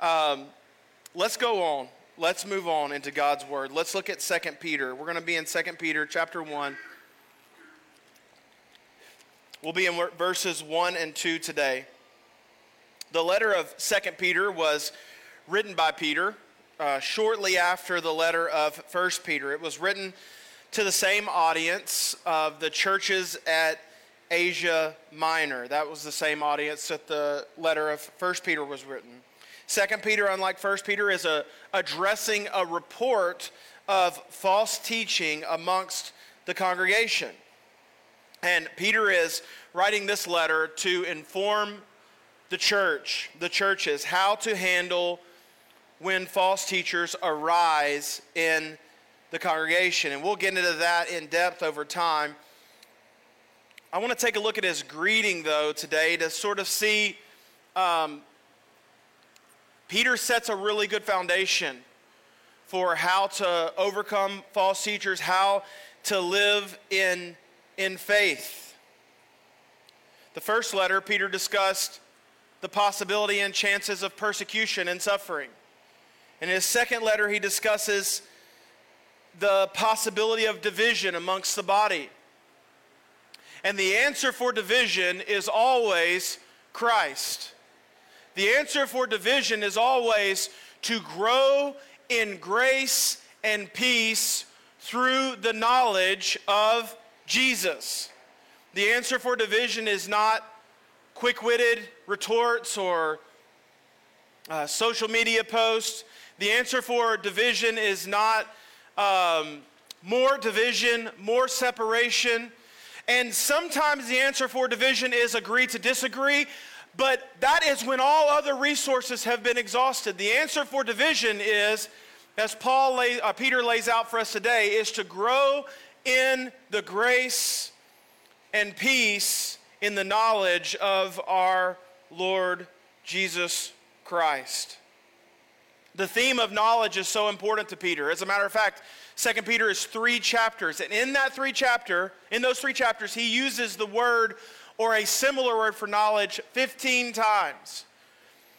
Um, let's go on. Let's move on into God's word. Let's look at 2 Peter. We're going to be in 2 Peter chapter 1. We'll be in verses 1 and 2 today. The letter of 2 Peter was written by Peter uh, shortly after the letter of 1 Peter. It was written to the same audience of the churches at Asia Minor. That was the same audience that the letter of 1 Peter was written. 2 Peter, unlike 1 Peter, is a, addressing a report of false teaching amongst the congregation. And Peter is writing this letter to inform the church, the churches, how to handle when false teachers arise in the congregation. And we'll get into that in depth over time. I want to take a look at his greeting, though, today to sort of see. Um, Peter sets a really good foundation for how to overcome false teachers, how to live in, in faith. The first letter, Peter discussed the possibility and chances of persecution and suffering. In his second letter, he discusses the possibility of division amongst the body. And the answer for division is always Christ. The answer for division is always to grow in grace and peace through the knowledge of Jesus. The answer for division is not quick witted retorts or uh, social media posts. The answer for division is not um, more division, more separation. And sometimes the answer for division is agree to disagree, but that is when all other resources have been exhausted. The answer for division is, as Paul lay, uh, Peter lays out for us today, is to grow in the grace and peace in the knowledge of our Lord Jesus Christ. The theme of knowledge is so important to Peter. As a matter of fact, Second Peter is three chapters, and in that three chapter, in those three chapters, he uses the word or a similar word for knowledge 15 times.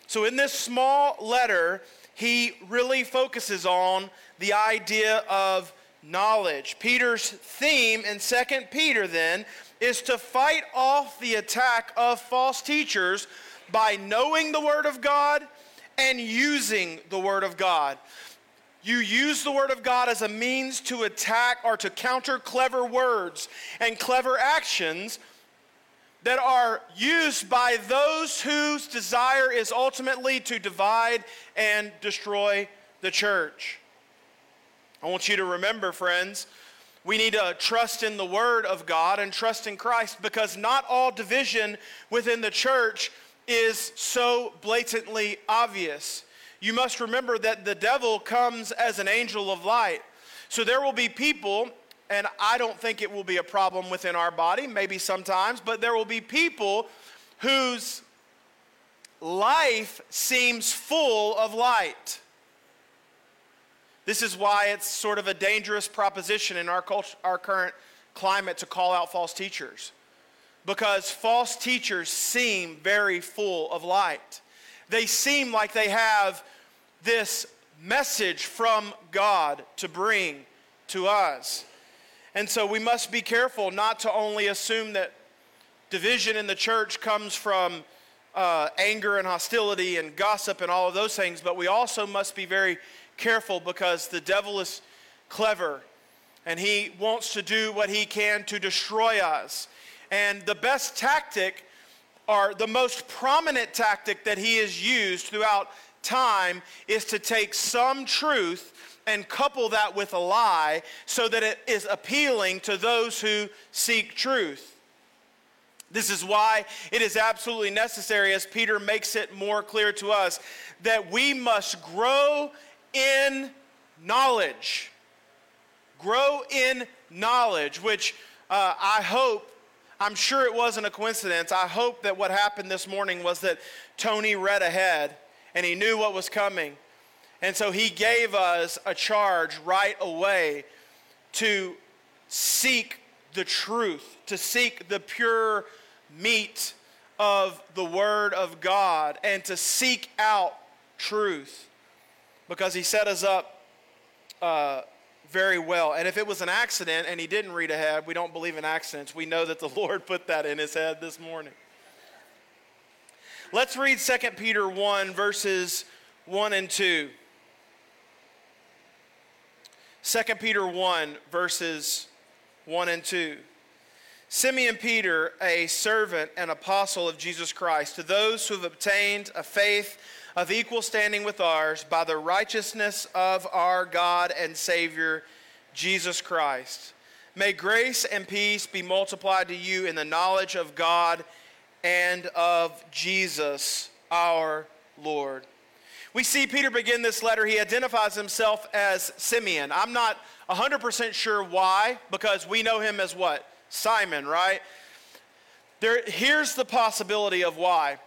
So in this small letter, he really focuses on the idea of knowledge. Peter's theme in Second Peter then is to fight off the attack of false teachers by knowing the Word of God and using the Word of God. You use the Word of God as a means to attack or to counter clever words and clever actions that are used by those whose desire is ultimately to divide and destroy the church. I want you to remember, friends, we need to trust in the Word of God and trust in Christ because not all division within the church is so blatantly obvious. You must remember that the devil comes as an angel of light. So there will be people, and I don't think it will be a problem within our body, maybe sometimes, but there will be people whose life seems full of light. This is why it's sort of a dangerous proposition in our, culture, our current climate to call out false teachers. Because false teachers seem very full of light. They seem like they have this message from God to bring to us. And so we must be careful not to only assume that division in the church comes from uh, anger and hostility and gossip and all of those things, but we also must be very careful because the devil is clever and he wants to do what he can to destroy us. And the best tactic, or the most prominent tactic that he has used throughout time, is to take some truth and couple that with a lie so that it is appealing to those who seek truth. This is why it is absolutely necessary, as Peter makes it more clear to us, that we must grow in knowledge. Grow in knowledge, which uh, I hope, I'm sure it wasn't a coincidence. I hope that what happened this morning was that Tony read ahead and he knew what was coming. And so he gave us a charge right away to seek the truth, to seek the pure meat of the Word of God, and to seek out truth because he set us up uh, very well. And if it was an accident and he didn't read ahead, we don't believe in accidents. We know that the Lord put that in his head this morning. Let's read 2 Peter 1, verses 1 and 2. 2 Peter 1, verses 1 and 2. Simeon Peter, a servant and apostle of Jesus Christ, to those who have obtained a faith of equal standing with ours by the righteousness of our God and Savior, Jesus Christ. May grace and peace be multiplied to you in the knowledge of God and of Jesus, our Lord. We see Peter begin this letter. He identifies himself as Simeon. I'm not 100% sure why, because we know him as what? Simon, right? There, here's the possibility of why.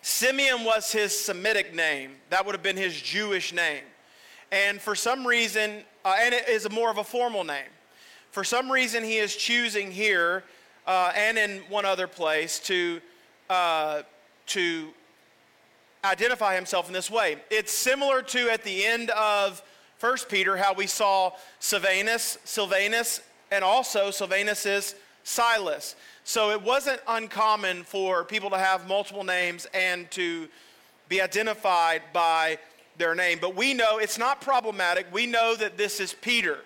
Simeon was his Semitic name. That would have been his Jewish name. And for some reason, uh, and it is more of a formal name. For some reason, he is choosing here uh, and in one other place to, uh, to identify himself in this way. It's similar to at the end of 1 Peter, how we saw Silvanus, Silvanus and also Silvanus is Silas. So it wasn't uncommon for people to have multiple names and to be identified by their name. But we know it's not problematic. We know that this is Peter,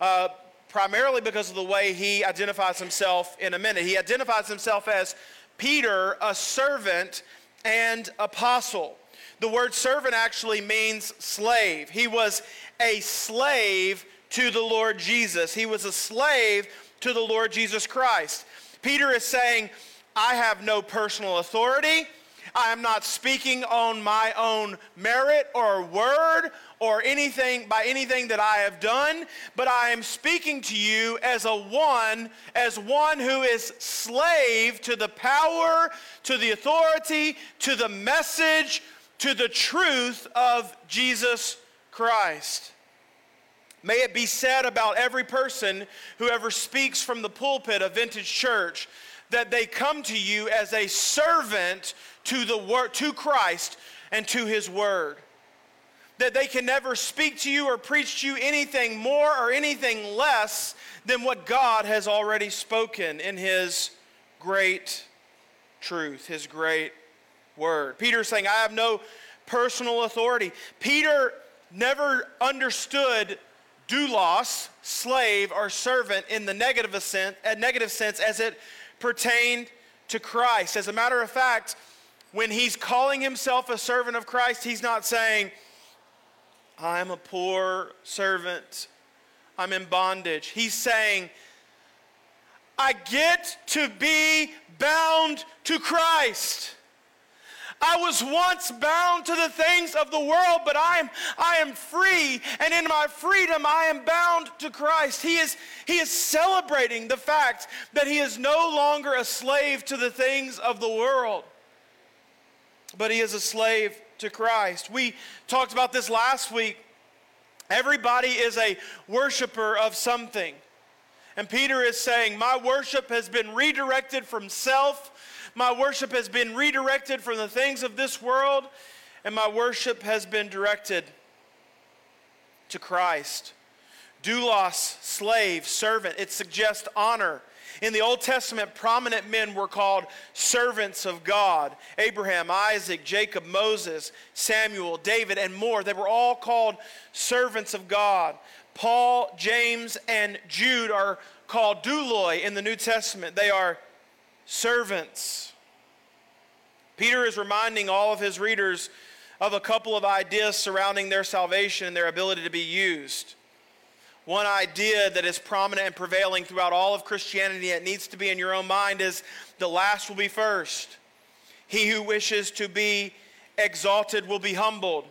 uh, primarily because of the way he identifies himself in a minute. He identifies himself as Peter, a servant and apostle. The word servant actually means slave. He was a slave to the Lord Jesus. He was a slave to the Lord Jesus Christ. Peter is saying, I have no personal authority. I am not speaking on my own merit or word or anything by anything that I have done, but I am speaking to you as a one, as one who is slave to the power, to the authority, to the message, to the truth of Jesus Christ. May it be said about every person who ever speaks from the pulpit of Vintage Church that they come to you as a servant to the word to Christ and to his word. That they can never speak to you or preach to you anything more or anything less than what God has already spoken in his great truth, his great word. Peter's saying, I have no personal authority. Peter never understood doulos, slave or servant in the negative sense, negative sense as it pertained to Christ. As a matter of fact, when he's calling himself a servant of Christ, he's not saying, I'm a poor servant, I'm in bondage. He's saying, I get to be bound to Christ. I was once bound to the things of the world, but I am, I am free, and in my freedom I am bound to Christ. He is, he is celebrating the fact that he is no longer a slave to the things of the world, but he is a slave to Christ. We talked about this last week. Everybody is a worshiper of something. And Peter is saying, My worship has been redirected from self my worship has been redirected from the things of this world, and my worship has been directed to Christ. Doulos, slave, servant, it suggests honor. In the Old Testament, prominent men were called servants of God Abraham, Isaac, Jacob, Moses, Samuel, David, and more. They were all called servants of God. Paul, James, and Jude are called douloi in the New Testament. They are servants. Peter is reminding all of his readers of a couple of ideas surrounding their salvation and their ability to be used. One idea that is prominent and prevailing throughout all of Christianity, it needs to be in your own mind, is the last will be first. He who wishes to be exalted will be humbled.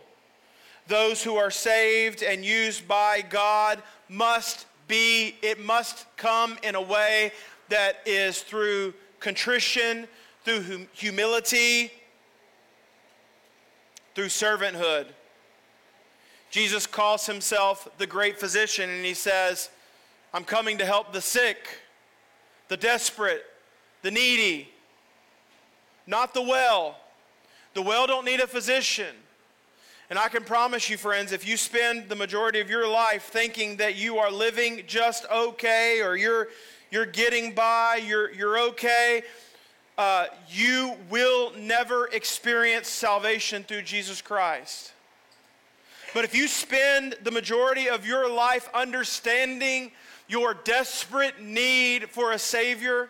Those who are saved and used by God must be, it must come in a way that is through contrition, through hum- humility, through servanthood. Jesus calls himself the great physician and he says, I'm coming to help the sick, the desperate, the needy, not the well. The well don't need a physician. And I can promise you, friends, if you spend the majority of your life thinking that you are living just okay or you're, you're getting by, you're, you're okay, uh, you will never experience salvation through Jesus Christ. But if you spend the majority of your life understanding your desperate need for a Savior,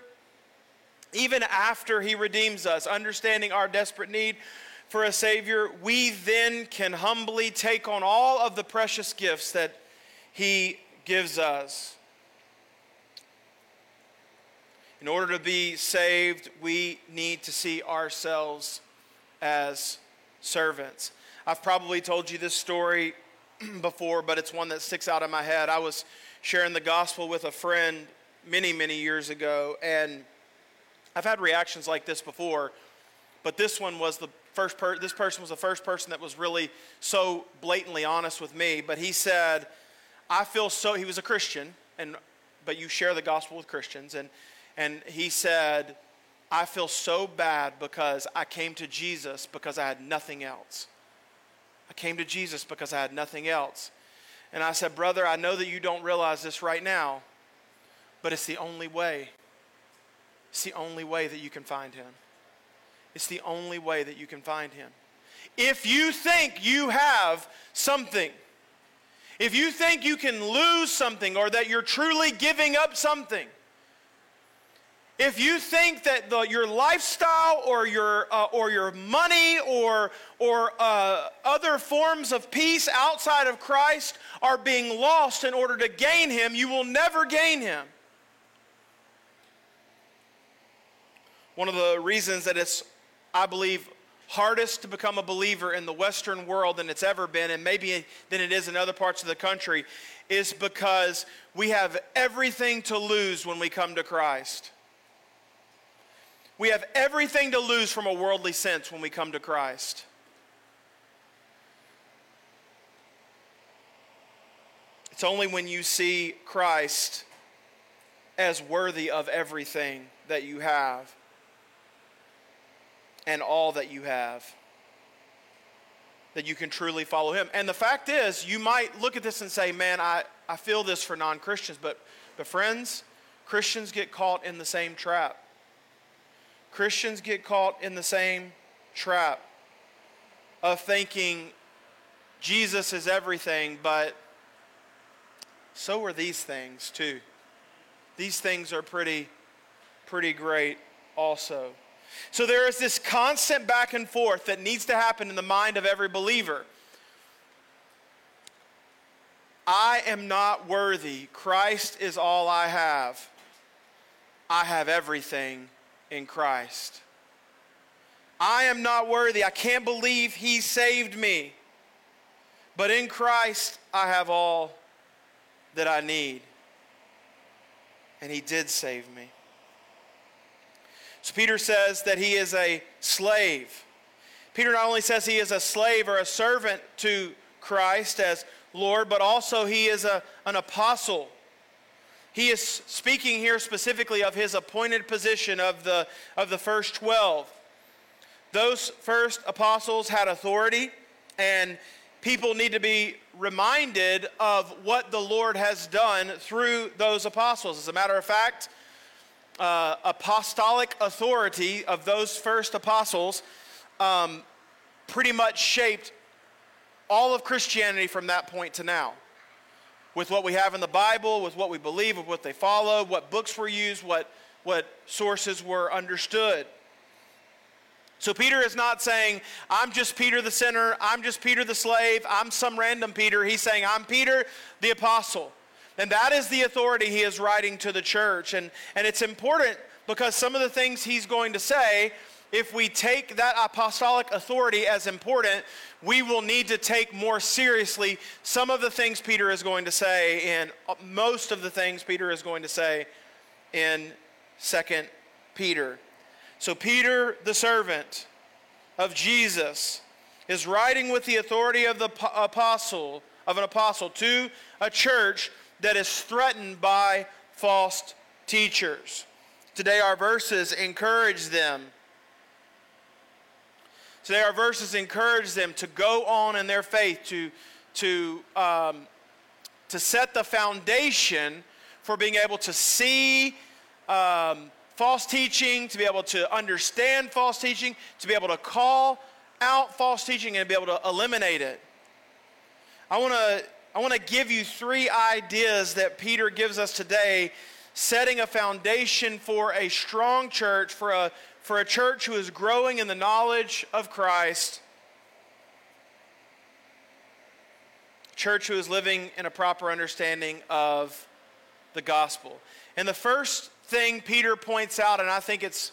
even after He redeems us, understanding our desperate need for a Savior, we then can humbly take on all of the precious gifts that He gives us. In order to be saved, we need to see ourselves as servants. I've probably told you this story before, but it's one that sticks out in my head. I was sharing the gospel with a friend many, many years ago, and I've had reactions like this before, but this one was the first per- this person was the first person that was really so blatantly honest with me, but he said, I feel so he was a Christian and but you share the gospel with Christians and and he said, I feel so bad because I came to Jesus because I had nothing else. I came to Jesus because I had nothing else. And I said, Brother, I know that you don't realize this right now, but it's the only way. It's the only way that you can find him. It's the only way that you can find him. If you think you have something, if you think you can lose something or that you're truly giving up something, if you think that the, your lifestyle or your, uh, or your money or, or uh, other forms of peace outside of Christ are being lost in order to gain Him, you will never gain Him. One of the reasons that it's I believe, hardest to become a believer in the Western world than it's ever been, and maybe than it is in other parts of the country, is because we have everything to lose when we come to Christ. We have everything to lose from a worldly sense when we come to Christ. It's only when you see Christ as worthy of everything that you have and all that you have. That you can truly follow him. And the fact is, you might look at this and say, man, I, I feel this for non Christians. But, but, friends, Christians get caught in the same trap. Christians get caught in the same trap of thinking Jesus is everything, but so are these things too. These things are pretty, pretty great also. So there is this constant back and forth that needs to happen in the mind of every believer. I am not worthy. Christ is all I have. I have everything in Christ. I am not worthy. I can't believe He saved me. But in Christ, I have all that I need. And He did save me. So Peter says that he is a slave. Peter not only says he is a slave or a servant to Christ as Lord, but also he is a, an apostle. He is speaking here specifically of his appointed position of the, of the first 12. Those first apostles had authority, and people need to be reminded of what the Lord has done through those apostles. As a matter of fact, uh, apostolic authority of those first apostles um, pretty much shaped all of Christianity from that point to now. With what we have in the Bible, with what we believe, with what they followed, what books were used, what, what sources were understood. So Peter is not saying, I'm just Peter the sinner, I'm just Peter the slave, I'm some random Peter. He's saying, I'm Peter the apostle. And that is the authority he is writing to the church. And, and it's important because some of the things he's going to say, if we take that apostolic authority as important, we will need to take more seriously some of the things Peter is going to say, and uh, most of the things Peter is going to say in 2 Peter. So, Peter, the servant of Jesus, is writing with the authority of the apostle, of an apostle, to a church that is threatened by false teachers. Today, our verses encourage them. Today, our verses encourage them to go on in their faith, to, to, um, to set the foundation for being able to see um, false teaching, to be able to understand false teaching, to be able to call out false teaching and be able to eliminate it. I want to I want to give you three ideas that Peter gives us today, setting a foundation for a strong church, for a, for a church who is growing in the knowledge of Christ, church who is living in a proper understanding of the gospel. And the first thing Peter points out, and I think it's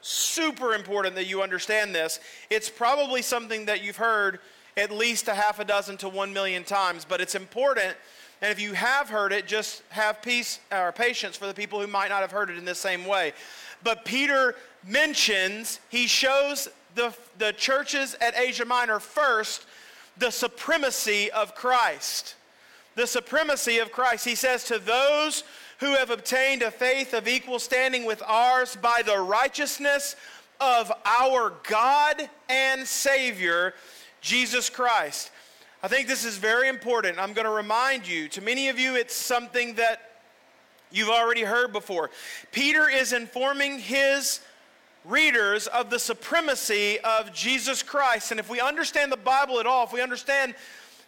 super important that you understand this, it's probably something that you've heard at least a half a dozen to one million times, but it's important. And if you have heard it, just have peace or patience for the people who might not have heard it in the same way. But Peter mentions, he shows the, the churches at Asia Minor first the supremacy of Christ. The supremacy of Christ. He says, To those who have obtained a faith of equal standing with ours by the righteousness of our God and Savior, Jesus Christ. I think this is very important. I'm going to remind you, to many of you, it's something that you've already heard before. Peter is informing his readers of the supremacy of Jesus Christ. And if we understand the Bible at all, if we understand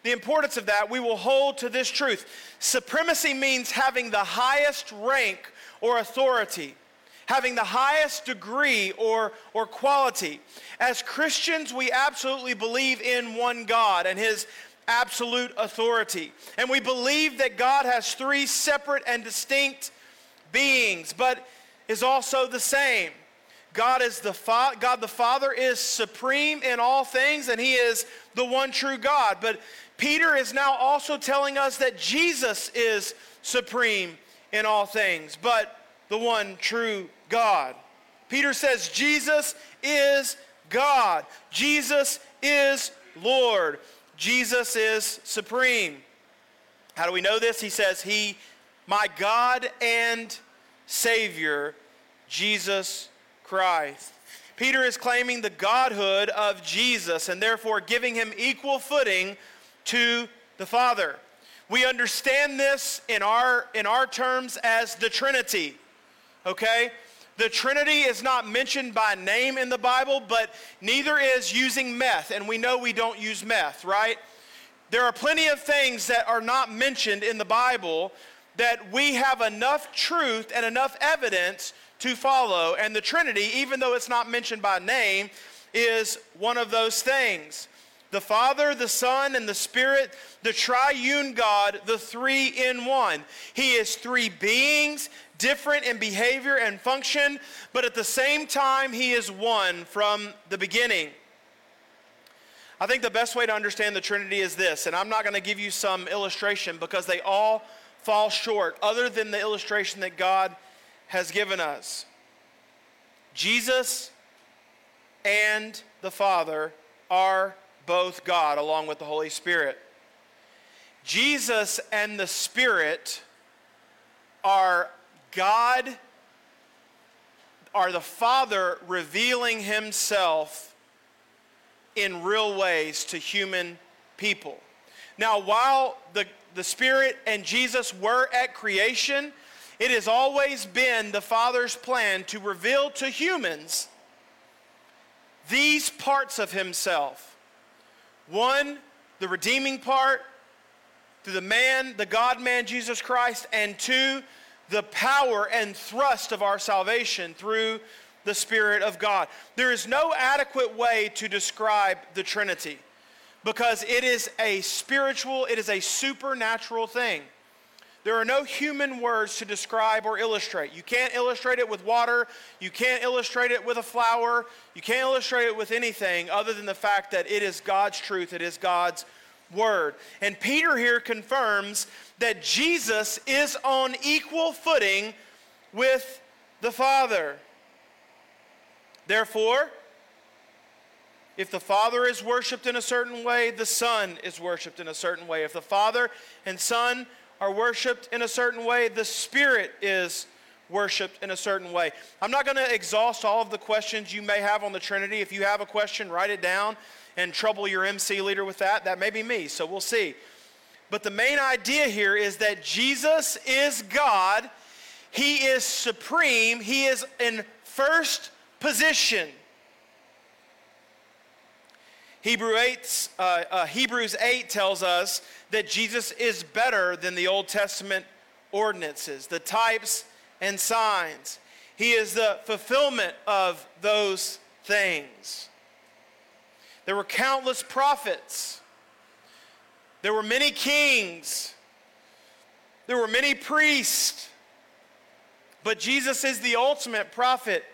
the importance of that, we will hold to this truth. Supremacy means having the highest rank or authority having the highest degree or, or quality. As Christians, we absolutely believe in one God and His absolute authority. And we believe that God has three separate and distinct beings, but is also the same. God is the fa- God the Father is supreme in all things and he is the one true God. But Peter is now also telling us that Jesus is supreme in all things, but the one true God. Peter says Jesus is God. Jesus is Lord. Jesus is supreme. How do we know this? He says, He, my God and Savior, Jesus Christ. Peter is claiming the godhood of Jesus and therefore giving him equal footing to the Father. We understand this in our, in our terms as the Trinity. Okay? The Trinity is not mentioned by name in the Bible, but neither is using meth, and we know we don't use meth, right? There are plenty of things that are not mentioned in the Bible that we have enough truth and enough evidence to follow, and the Trinity, even though it's not mentioned by name, is one of those things. The Father, the Son, and the Spirit, the triune God, the three in one. He is three beings, different in behavior and function, but at the same time, He is one from the beginning. I think the best way to understand the Trinity is this, and I'm not going to give you some illustration because they all fall short, other than the illustration that God has given us. Jesus and the Father are both God along with the Holy Spirit. Jesus and the Spirit are God are the Father revealing Himself in real ways to human people. Now, while the, the Spirit and Jesus were at creation, it has always been the Father's plan to reveal to humans these parts of Himself. One, the redeeming part through the man, the God man, Jesus Christ, and two, the power and thrust of our salvation through the Spirit of God. There is no adequate way to describe the Trinity because it is a spiritual, it is a supernatural thing. There are no human words to describe or illustrate. You can't illustrate it with water. You can't illustrate it with a flower. You can't illustrate it with anything other than the fact that it is God's truth, it is God's word. And Peter here confirms that Jesus is on equal footing with the Father. Therefore, if the Father is worshiped in a certain way, the Son is worshiped in a certain way. If the Father and Son are worshiped in a certain way, the Spirit is worshiped in a certain way. I'm not going to exhaust all of the questions you may have on the Trinity. If you have a question, write it down and trouble your MC leader with that. That may be me, so we'll see. But the main idea here is that Jesus is God, He is supreme, He is in first position. Hebrew 8, uh, uh, Hebrews 8 tells us that Jesus is better than the Old Testament ordinances, the types and signs. He is the fulfillment of those things. There were countless prophets. There were many kings. There were many priests. But Jesus is the ultimate prophet,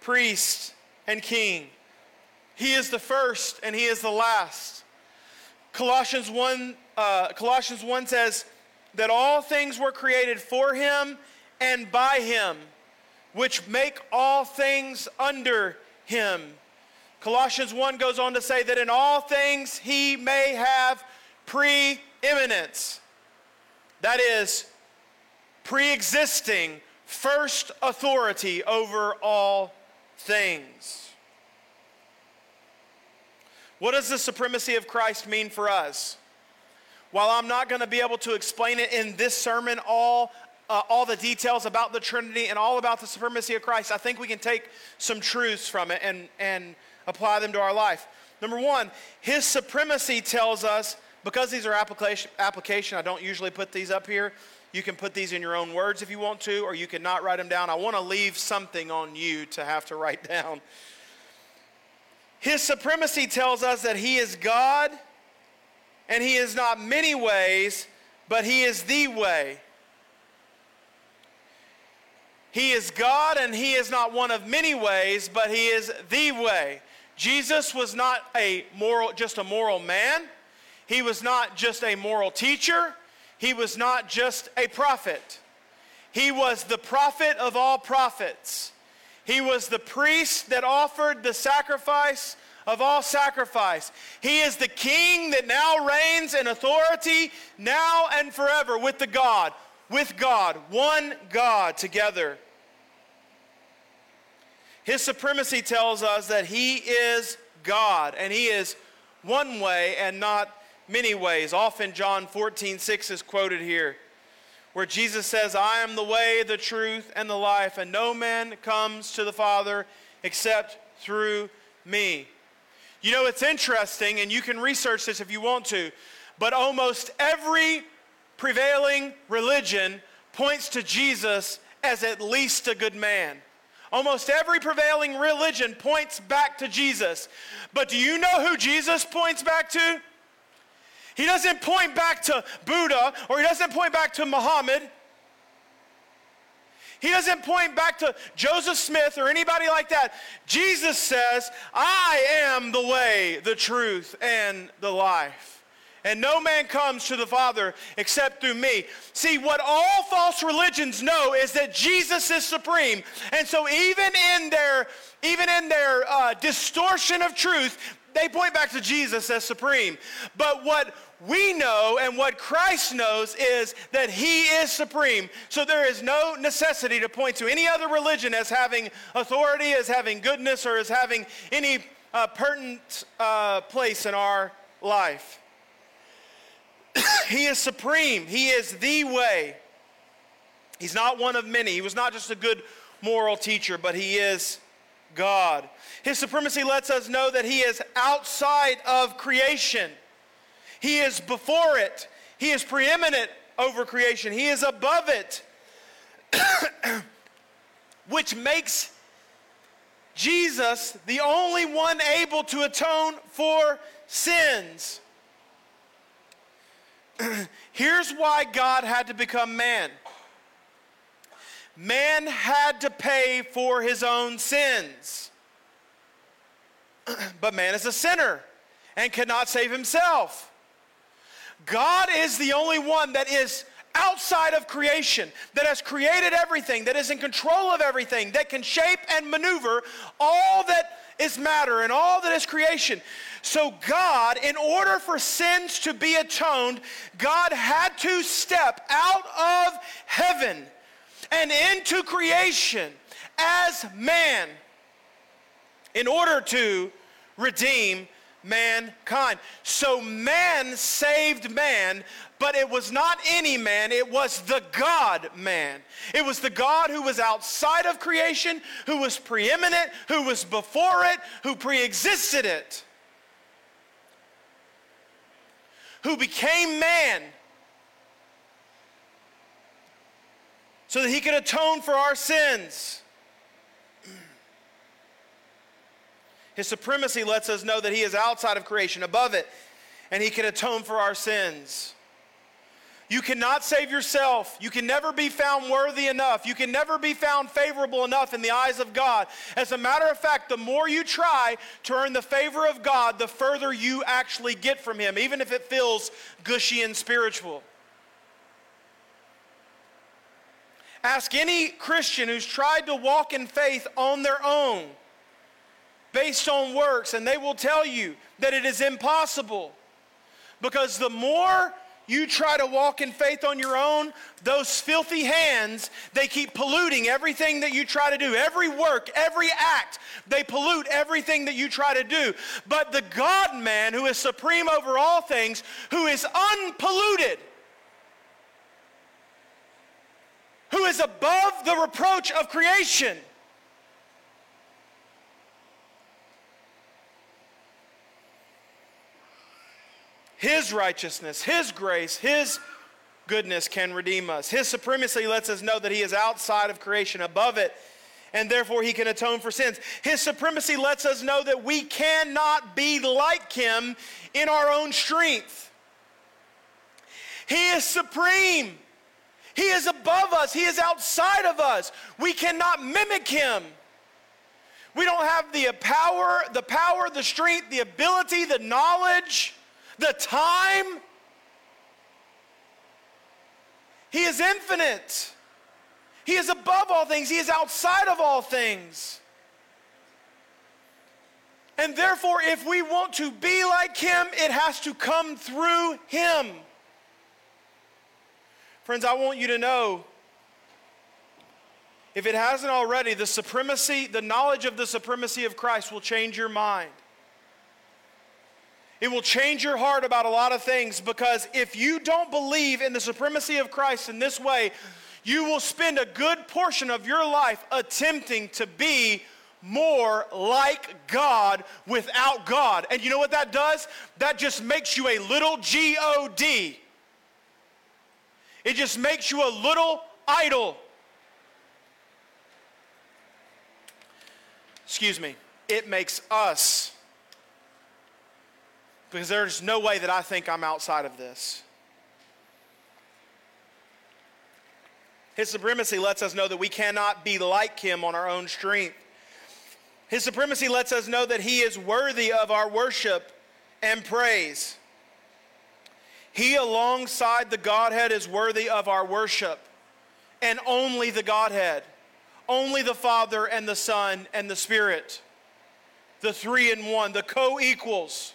priest, and king. He is the first and he is the last. Colossians 1, uh, Colossians 1 says that all things were created for him and by him, which make all things under him. Colossians 1 goes on to say that in all things he may have preeminence. That is, pre existing, first authority over all things. What does the supremacy of Christ mean for us? While I'm not going to be able to explain it in this sermon, all uh, all the details about the Trinity and all about the supremacy of Christ, I think we can take some truths from it and, and apply them to our life. Number one, his supremacy tells us, because these are application, application, I don't usually put these up here. You can put these in your own words if you want to, or you can not write them down. I want to leave something on you to have to write down. His supremacy tells us that he is God, and he is not many ways, but he is the way. He is God and He is not one of many ways, but He is the way. Jesus was not a moral, just a moral man. He was not just a moral teacher. He was not just a prophet. He was the prophet of all prophets. He was the priest that offered the sacrifice of all sacrifice. He is the king that now reigns in authority now and forever with the God with God, one God together. His supremacy tells us that He is God, and He is one way and not many ways. Often, John 14, 6 is quoted here, where Jesus says, I am the way, the truth, and the life, and no man comes to the Father except through me. You know, it's interesting, and you can research this if you want to, but almost every prevailing religion points to Jesus as at least a good man. Almost every prevailing religion points back to Jesus. But do you know who Jesus points back to? He doesn't point back to Buddha or he doesn't point back to Muhammad. He doesn't point back to Joseph Smith or anybody like that. Jesus says, I am the way, the truth, and the life and no man comes to the Father except through me. See, what all false religions know is that Jesus is supreme. And so even in their even in their uh, distortion of truth, they point back to Jesus as supreme. But what we know and what Christ knows is that he is supreme. So there is no necessity to point to any other religion as having authority, as having goodness, or as having any uh, pertinent uh, place in our life. he is supreme. He is the way. He's not one of many. He was not just a good moral teacher, but he is God. His supremacy lets us know that he is outside of creation. He is before it. He is preeminent over creation. He is above it. Which makes Jesus the only one able to atone for sins. Here's why God had to become man man had to pay for his own sins. but man is a sinner and cannot save himself. God is the only one that is outside of creation, that has created everything, that is in control of everything, that can shape and maneuver all that is matter and all that is creation. So, God, in order for sins to be atoned, God had to step out of heaven and into creation as man in order to redeem mankind. So man saved man, but it was not any man, it was the God man. It was the God who was outside of creation, who was preeminent, who was before it, who preexisted it, who became man. So that he could atone for our sins. His supremacy lets us know that He is outside of creation, above it, and He can atone for our sins. You cannot save yourself. You can never be found worthy enough. You can never be found favorable enough in the eyes of God. As a matter of fact, the more you try to earn the favor of God, the further you actually get from Him, even if it feels gushy and spiritual. Ask any Christian who's tried to walk in faith on their own based on works, and they will tell you that it is impossible. Because the more you try to walk in faith on your own, those filthy hands, they keep polluting everything that you try to do. Every work, every act, they pollute everything that you try to do. But the God man who is supreme over all things, who is unpolluted, who is above the reproach of creation, His righteousness, His grace, His goodness can redeem us. His supremacy lets us know that He is outside of creation, above it, and therefore He can atone for sins. His supremacy lets us know that we cannot be like Him in our own strength. He is supreme. He is above us. He is outside of us. We cannot mimic him. We don't have the power, the power, the strength, the ability, the knowledge the time. He is infinite. He is above all things. He is outside of all things. And therefore, if we want to be like Him, it has to come through Him. Friends, I want you to know if it hasn't already, the supremacy, the knowledge of the supremacy of Christ will change your mind. It will change your heart about a lot of things because if you don't believe in the supremacy of Christ in this way, you will spend a good portion of your life attempting to be more like God without God. And you know what that does? That just makes you a little G O D. It just makes you a little idol. Excuse me. It makes us because there's no way that I think I'm outside of this. His supremacy lets us know that we cannot be like him on our own strength. His supremacy lets us know that he is worthy of our worship and praise. He, alongside the Godhead, is worthy of our worship, and only the Godhead, only the Father and the Son and the Spirit, the three in one, the co equals.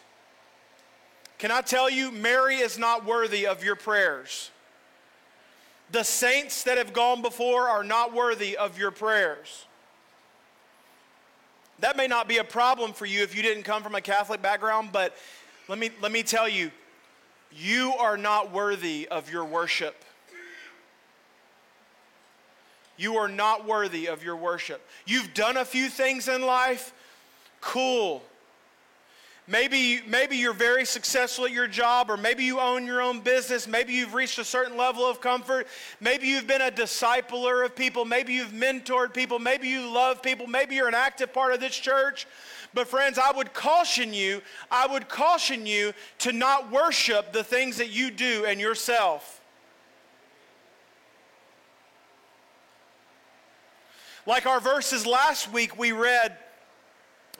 Can I tell you, Mary is not worthy of your prayers. The saints that have gone before are not worthy of your prayers. That may not be a problem for you if you didn't come from a Catholic background, but let me, let me tell you, you are not worthy of your worship. You are not worthy of your worship. You've done a few things in life, cool. Maybe, maybe you're very successful at your job, or maybe you own your own business. Maybe you've reached a certain level of comfort. Maybe you've been a discipler of people. Maybe you've mentored people. Maybe you love people. Maybe you're an active part of this church. But, friends, I would caution you, I would caution you to not worship the things that you do and yourself. Like our verses last week, we read,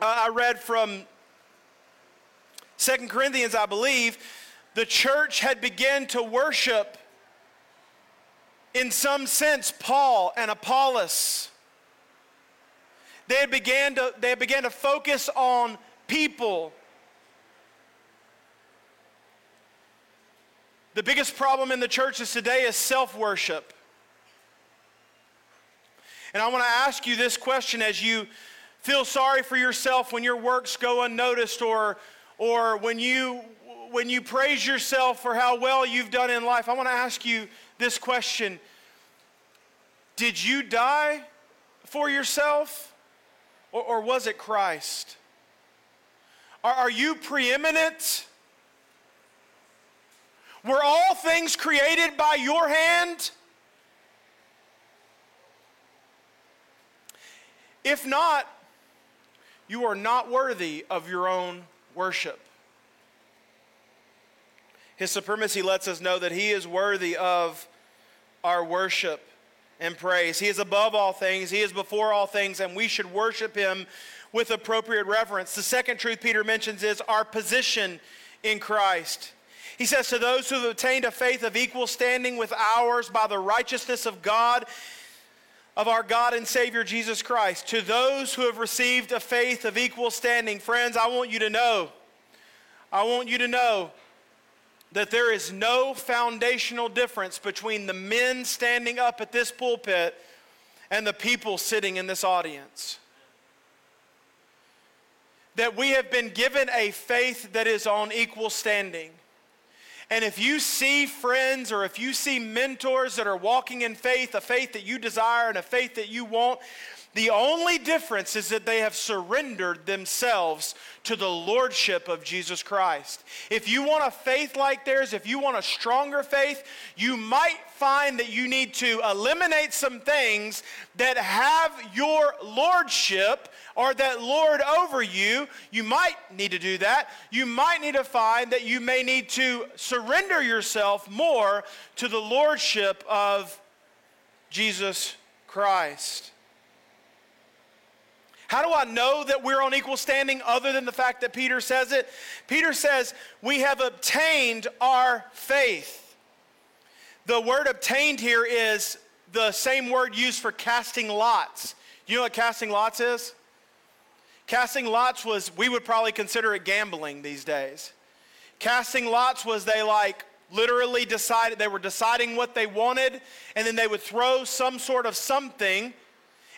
uh, I read from Second Corinthians, I believe, the church had begun to worship, in some sense, Paul and Apollos. They had began to, they had began to focus on people. The biggest problem in the churches today is self worship. And I want to ask you this question as you feel sorry for yourself when your works go unnoticed or, or when, you, when you praise yourself for how well you've done in life. I want to ask you this question Did you die for yourself or, or was it Christ? Are, are you preeminent? Were all things created by your hand? If not, you are not worthy of your own worship. His supremacy lets us know that He is worthy of our worship and praise. He is above all things, He is before all things, and we should worship Him with appropriate reverence. The second truth Peter mentions is our position in Christ. He says, To those who have obtained a faith of equal standing with ours by the righteousness of God of our God and Savior Jesus Christ. To those who have received a faith of equal standing, friends, I want you to know, I want you to know that there is no foundational difference between the men standing up at this pulpit and the people sitting in this audience. That we have been given a faith that is on equal standing. And if you see friends or if you see mentors that are walking in faith, a faith that you desire and a faith that you want, the only difference is that they have surrendered themselves to the lordship of Jesus Christ. If you want a faith like theirs, if you want a stronger faith, you might find that you need to eliminate some things that have your lordship or that lord over you. You might need to do that. You might need to find that you may need to surrender yourself more to the lordship of Jesus Christ. How do I know that we're on equal standing other than the fact that Peter says it? Peter says, We have obtained our faith. The word obtained here is the same word used for casting lots. You know what casting lots is? Casting lots was, we would probably consider it gambling these days. Casting lots was they like literally decided, they were deciding what they wanted, and then they would throw some sort of something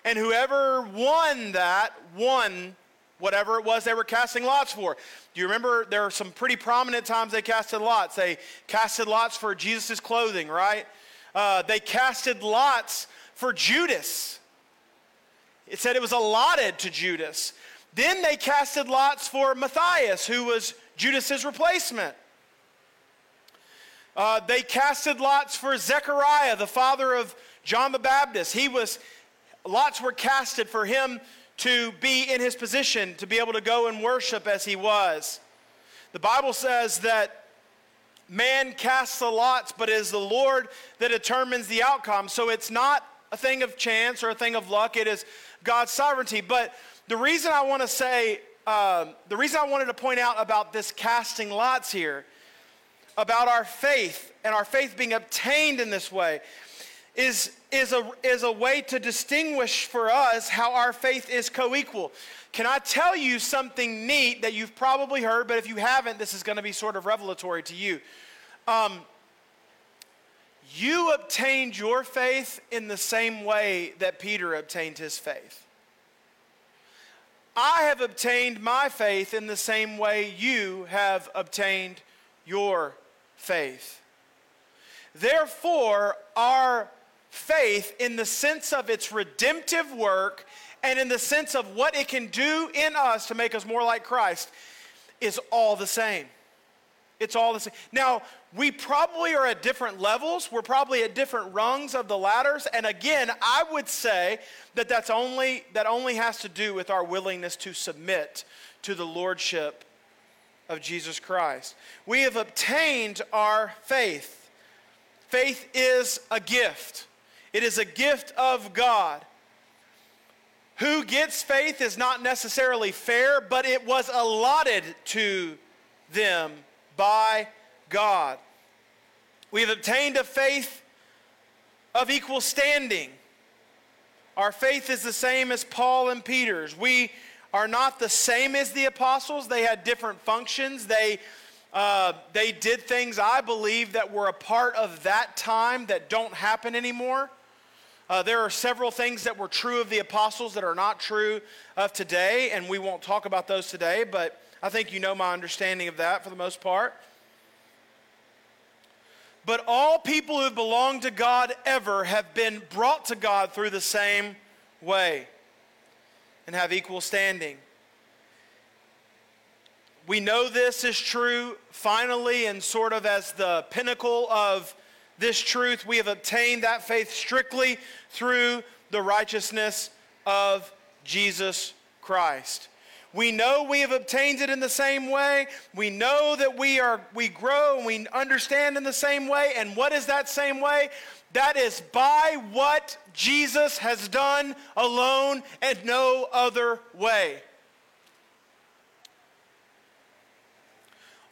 and whoever won that won whatever it was they were casting lots for. Do you remember there are some pretty prominent times they casted lots? They casted lots for Jesus' clothing, right? Uh, they casted lots for Judas. It said it was allotted to Judas. Then they casted lots for Matthias, who was Judas's replacement. Uh, they casted lots for Zechariah, the father of John the Baptist. He was lots were casted for him to be in his position to be able to go and worship as he was. The Bible says that man casts the lots, but it is the Lord that determines the outcome. So it's not a thing of chance or a thing of luck, it is God's sovereignty. But the reason I want to say, um, the reason I wanted to point out about this casting lots here, about our faith and our faith being obtained in this way, is, is, a, is a way to distinguish for us how our faith is co equal. Can I tell you something neat that you've probably heard, but if you haven't, this is going to be sort of revelatory to you. Um, you obtained your faith in the same way that Peter obtained his faith. I have obtained my faith in the same way you have obtained your faith. Therefore, our faith in the sense of its redemptive work and in the sense of what it can do in us to make us more like Christ is all the same. It's all the same. Now, we probably are at different levels. We're probably at different rungs of the ladders. And again, I would say that that's only, that only has to do with our willingness to submit to the lordship of Jesus Christ. We have obtained our faith. Faith is a gift. It is a gift of God. Who gets faith is not necessarily fair, but it was allotted to them by God. We've obtained a faith of equal standing. Our faith is the same as Paul and Peter's. We are not the same as the apostles, they had different functions. They uh, they did things, I believe, that were a part of that time that don't happen anymore. Uh, there are several things that were true of the apostles that are not true of today, and we won't talk about those today, but I think you know my understanding of that for the most part. But all people who belong to God ever have been brought to God through the same way and have equal standing. We know this is true finally, and sort of as the pinnacle of this truth, we have obtained that faith strictly through the righteousness of Jesus Christ. We know we have obtained it in the same way. We know that we are we grow and we understand in the same way. And what is that same way? That is by what Jesus has done alone and no other way.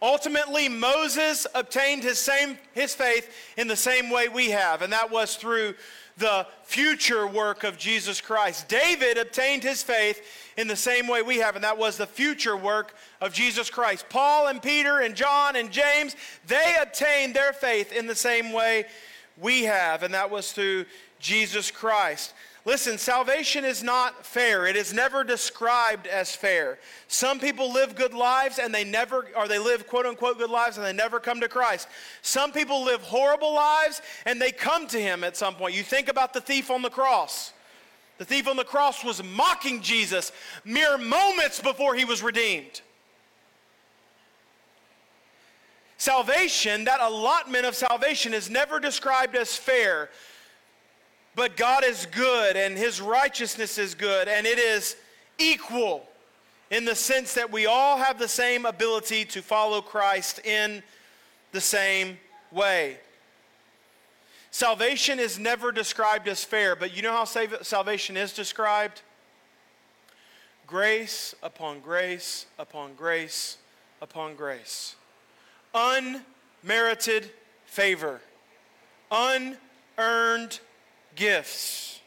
Ultimately, Moses obtained his, same, his faith in the same way we have, and that was through the future work of Jesus Christ. David obtained his faith in the same way we have, and that was the future work of Jesus Christ. Paul and Peter and John and James, they obtained their faith in the same way we have, and that was through Jesus Christ. Listen, salvation is not fair. It is never described as fair. Some people live good lives and they never, or they live quote unquote good lives and they never come to Christ. Some people live horrible lives and they come to Him at some point. You think about the thief on the cross. The thief on the cross was mocking Jesus mere moments before he was redeemed. Salvation, that allotment of salvation, is never described as fair. But God is good and his righteousness is good and it is equal in the sense that we all have the same ability to follow Christ in the same way. Salvation is never described as fair, but you know how salvation is described? Grace upon grace upon grace upon grace. Unmerited favor. Unearned gifts.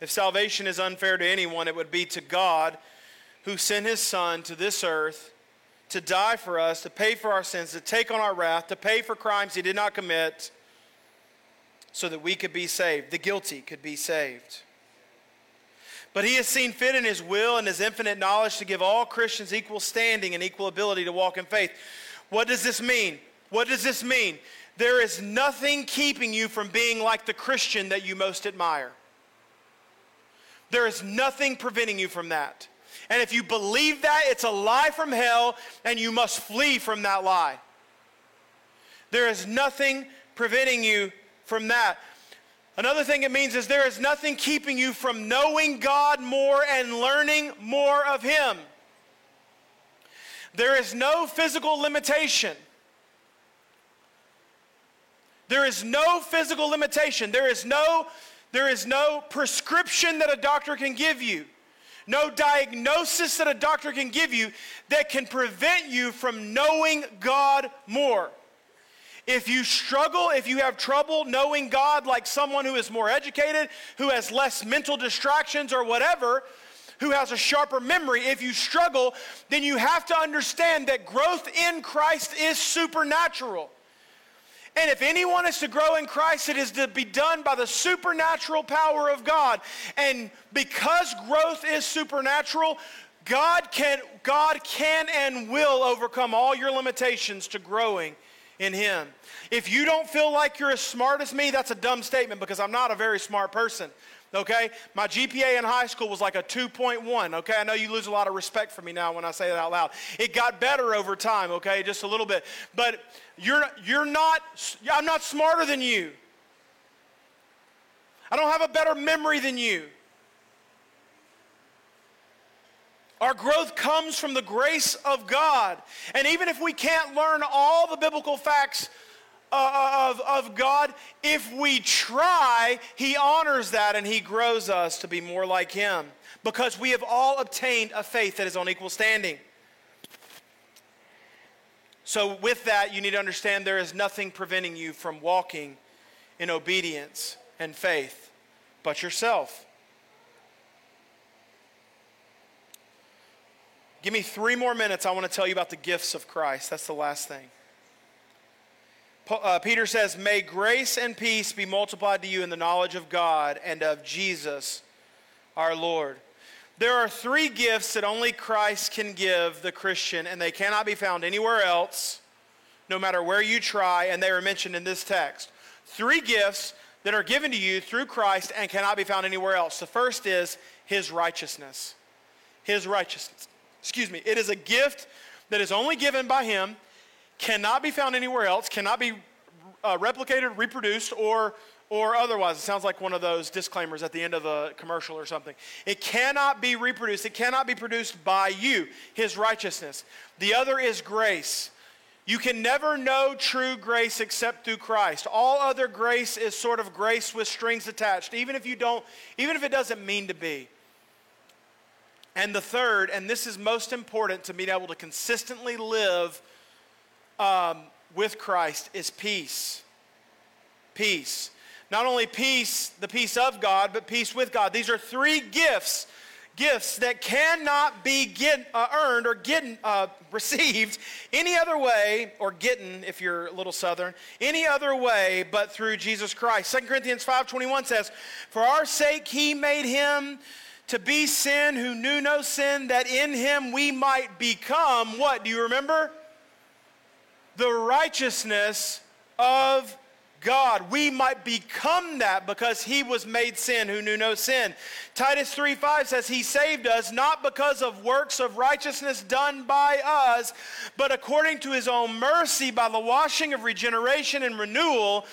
If salvation is unfair to anyone, it would be to God who sent his Son to this earth to die for us, to pay for our sins, to take on our wrath, to pay for crimes he did not commit, so that we could be saved, the guilty could be saved. But he has seen fit in his will and his infinite knowledge to give all Christians equal standing and equal ability to walk in faith. What does this mean? What does this mean? There is nothing keeping you from being like the Christian that you most admire. There is nothing preventing you from that. And if you believe that, it's a lie from hell, and you must flee from that lie. There is nothing preventing you from that. Another thing it means is there is nothing keeping you from knowing God more and learning more of Him. There is no physical limitation there is no physical limitation. There is no, there is no prescription that a doctor can give you, no diagnosis that a doctor can give you that can prevent you from knowing God more. If you struggle, if you have trouble knowing God like someone who is more educated, who has less mental distractions or whatever, who has a sharper memory, if you struggle, then you have to understand that growth in Christ is supernatural. And if anyone is to grow in Christ, it is to be done by the supernatural power of God. And because growth is supernatural, God can, God can and will overcome all your limitations to growing in Him. If you don't feel like you're as smart as me, that's a dumb statement because I'm not a very smart person okay? My GPA in high school was like a 2.1, okay? I know you lose a lot of respect for me now when I say that out loud. It got better over time, okay? Just a little bit. But you're, you're not, I'm not smarter than you. I don't have a better memory than you. Our growth comes from the grace of God. And even if we can't learn all the biblical facts of, of God, if we try, He honors that and He grows us to be more like Him because we have all obtained a faith that is on equal standing. So, with that, you need to understand there is nothing preventing you from walking in obedience and faith but yourself. Give me three more minutes. I want to tell you about the gifts of Christ. That's the last thing. Uh, Peter says, May grace and peace be multiplied to you in the knowledge of God and of Jesus our Lord. There are three gifts that only Christ can give the Christian, and they cannot be found anywhere else, no matter where you try, and they are mentioned in this text. Three gifts that are given to you through Christ and cannot be found anywhere else. The first is his righteousness. His righteousness. Excuse me. It is a gift that is only given by him cannot be found anywhere else, cannot be uh, replicated, reproduced, or, or otherwise. It sounds like one of those disclaimers at the end of a commercial or something. It cannot be reproduced, it cannot be produced by you, his righteousness. The other is grace. You can never know true grace except through Christ. All other grace is sort of grace with strings attached, even if you don't, even if it doesn't mean to be. And the third, and this is most important to be able to consistently live um, with Christ is peace. Peace. Not only peace, the peace of God, but peace with God. These are three gifts, gifts that cannot be get, uh, earned or getting, uh, received any other way, or getting if you're a little southern, any other way but through Jesus Christ. 2 Corinthians 5.21 says, For our sake he made him to be sin who knew no sin, that in him we might become, what, do you remember? The righteousness of God. We might become that because he was made sin who knew no sin. Titus 3 5 says, He saved us not because of works of righteousness done by us, but according to his own mercy by the washing of regeneration and renewal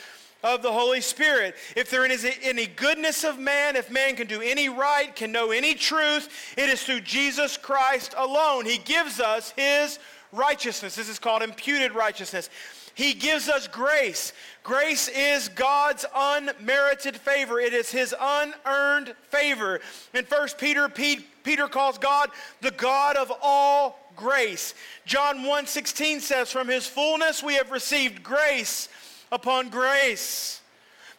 of the Holy Spirit. If there is any goodness of man, if man can do any right, can know any truth, it is through Jesus Christ alone. He gives us his righteousness. This is called imputed righteousness. He gives us grace. Grace is God's unmerited favor. It is his unearned favor. In 1 Peter, Peter calls God the God of all grace. John 1:16 says, "From his fullness we have received grace upon grace."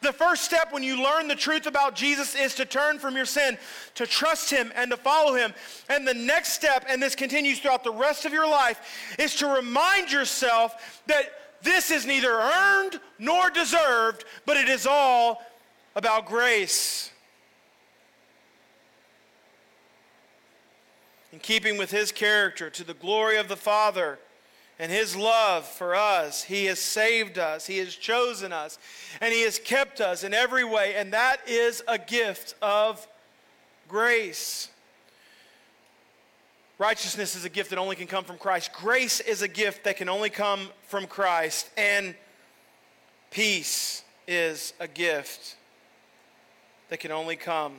The first step when you learn the truth about Jesus is to turn from your sin, to trust Him, and to follow Him. And the next step, and this continues throughout the rest of your life, is to remind yourself that this is neither earned nor deserved, but it is all about grace. In keeping with His character, to the glory of the Father and His love for us. He has saved us, He has chosen us, and He has kept us in every way. And that is a gift of grace. Righteousness is a gift that only can come from Christ. Grace is a gift that can only come from Christ. And peace is a gift that can only come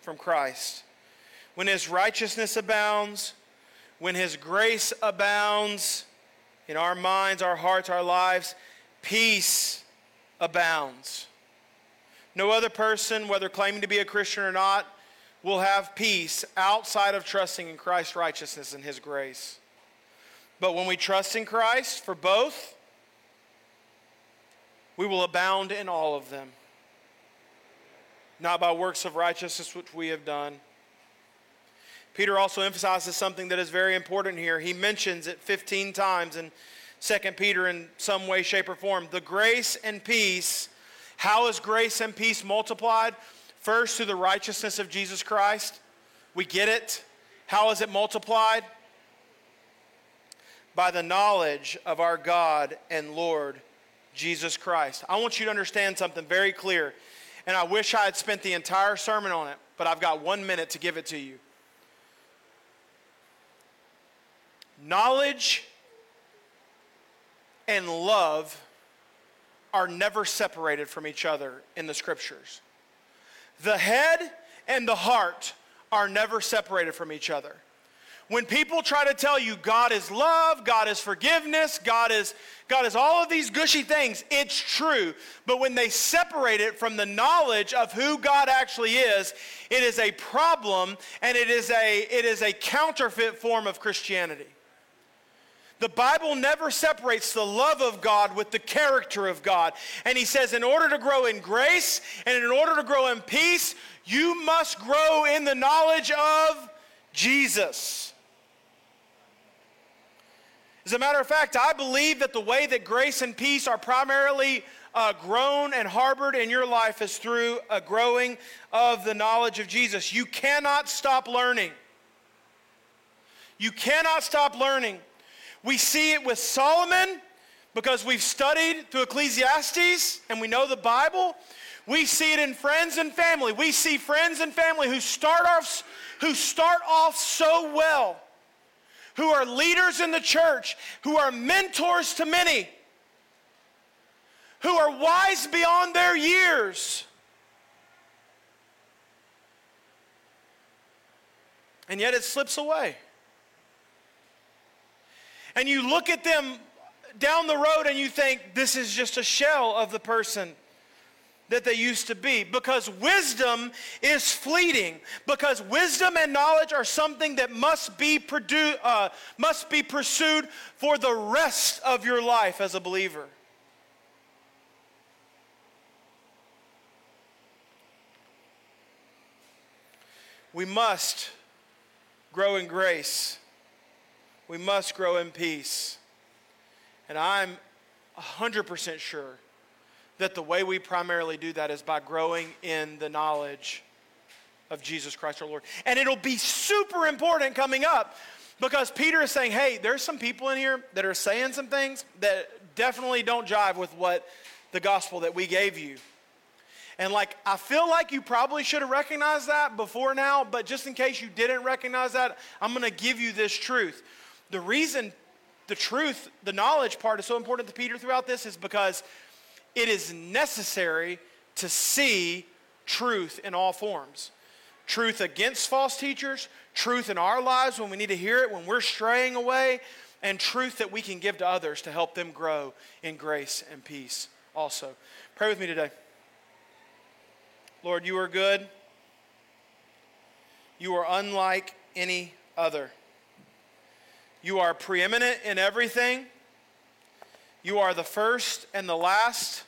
from Christ. When his righteousness abounds, when His grace abounds in our minds, our hearts, our lives, peace abounds. No other person, whether claiming to be a Christian or not, will have peace outside of trusting in Christ's righteousness and His grace. But when we trust in Christ for both, we will abound in all of them. Not by works of righteousness which we have done Peter also emphasizes something that is very important here. He mentions it 15 times in 2 Peter in some way, shape, or form. The grace and peace. How is grace and peace multiplied? First, through the righteousness of Jesus Christ. We get it. How is it multiplied? By the knowledge of our God and Lord Jesus Christ. I want you to understand something very clear, and I wish I had spent the entire sermon on it, but I've got one minute to give it to you. Knowledge and love are never separated from each other in the scriptures. The head and the heart are never separated from each other. When people try to tell you God is love, God is forgiveness, God is God is all of these gushy things, it's true. But when they separate it from the knowledge of who God actually is, it is a problem and it is a it is a counterfeit form of Christianity. The Bible never separates the love of God with the character of God. And he says, in order to grow in grace and in order to grow in peace, you must grow in the knowledge of Jesus. As a matter of fact, I believe that the way that grace and peace are primarily uh, grown and harbored in your life is through a growing of the knowledge of Jesus. You cannot stop learning. You cannot stop learning. We see it with Solomon because we've studied through Ecclesiastes and we know the Bible. We see it in friends and family. We see friends and family who start off, who start off so well, who are leaders in the church, who are mentors to many, who are wise beyond their years. And yet it slips away. And you look at them down the road and you think, this is just a shell of the person that they used to be. Because wisdom is fleeting. Because wisdom and knowledge are something that must be produ- uh, must be pursued for the rest of your life as a believer. We must grow in grace we must grow in peace and i'm 100% sure that the way we primarily do that is by growing in the knowledge of Jesus Christ our Lord. And it'll be super important coming up because Peter is saying, hey, there's some people in here that are saying some things that definitely don't jive with what the gospel that we gave you. And like, I feel like you probably should have recognized that before now, but just in case you didn't recognize that, I'm to give you this truth. The reason the truth, the knowledge part is so important to Peter throughout this is because it is necessary to see truth in all forms truth against false teachers, truth in our lives when we need to hear it, when we're straying away, and truth that we can give to others to help them grow in grace and peace also. Pray with me today. Lord, you are good. You are unlike any other. You are preeminent in everything. You are the first and the last.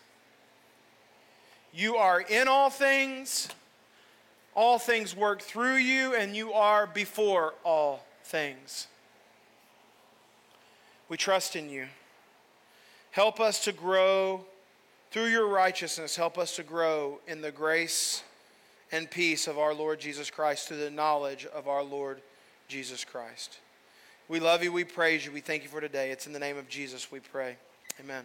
You are in all things. All things work through you, and you are before all things. We trust in you. Help us to grow through your righteousness. Help us to grow in the grace and peace of our Lord Jesus Christ through the knowledge of our Lord Jesus Christ. We love you. We praise you. We thank you for today. It's in the name of Jesus we pray. Amen.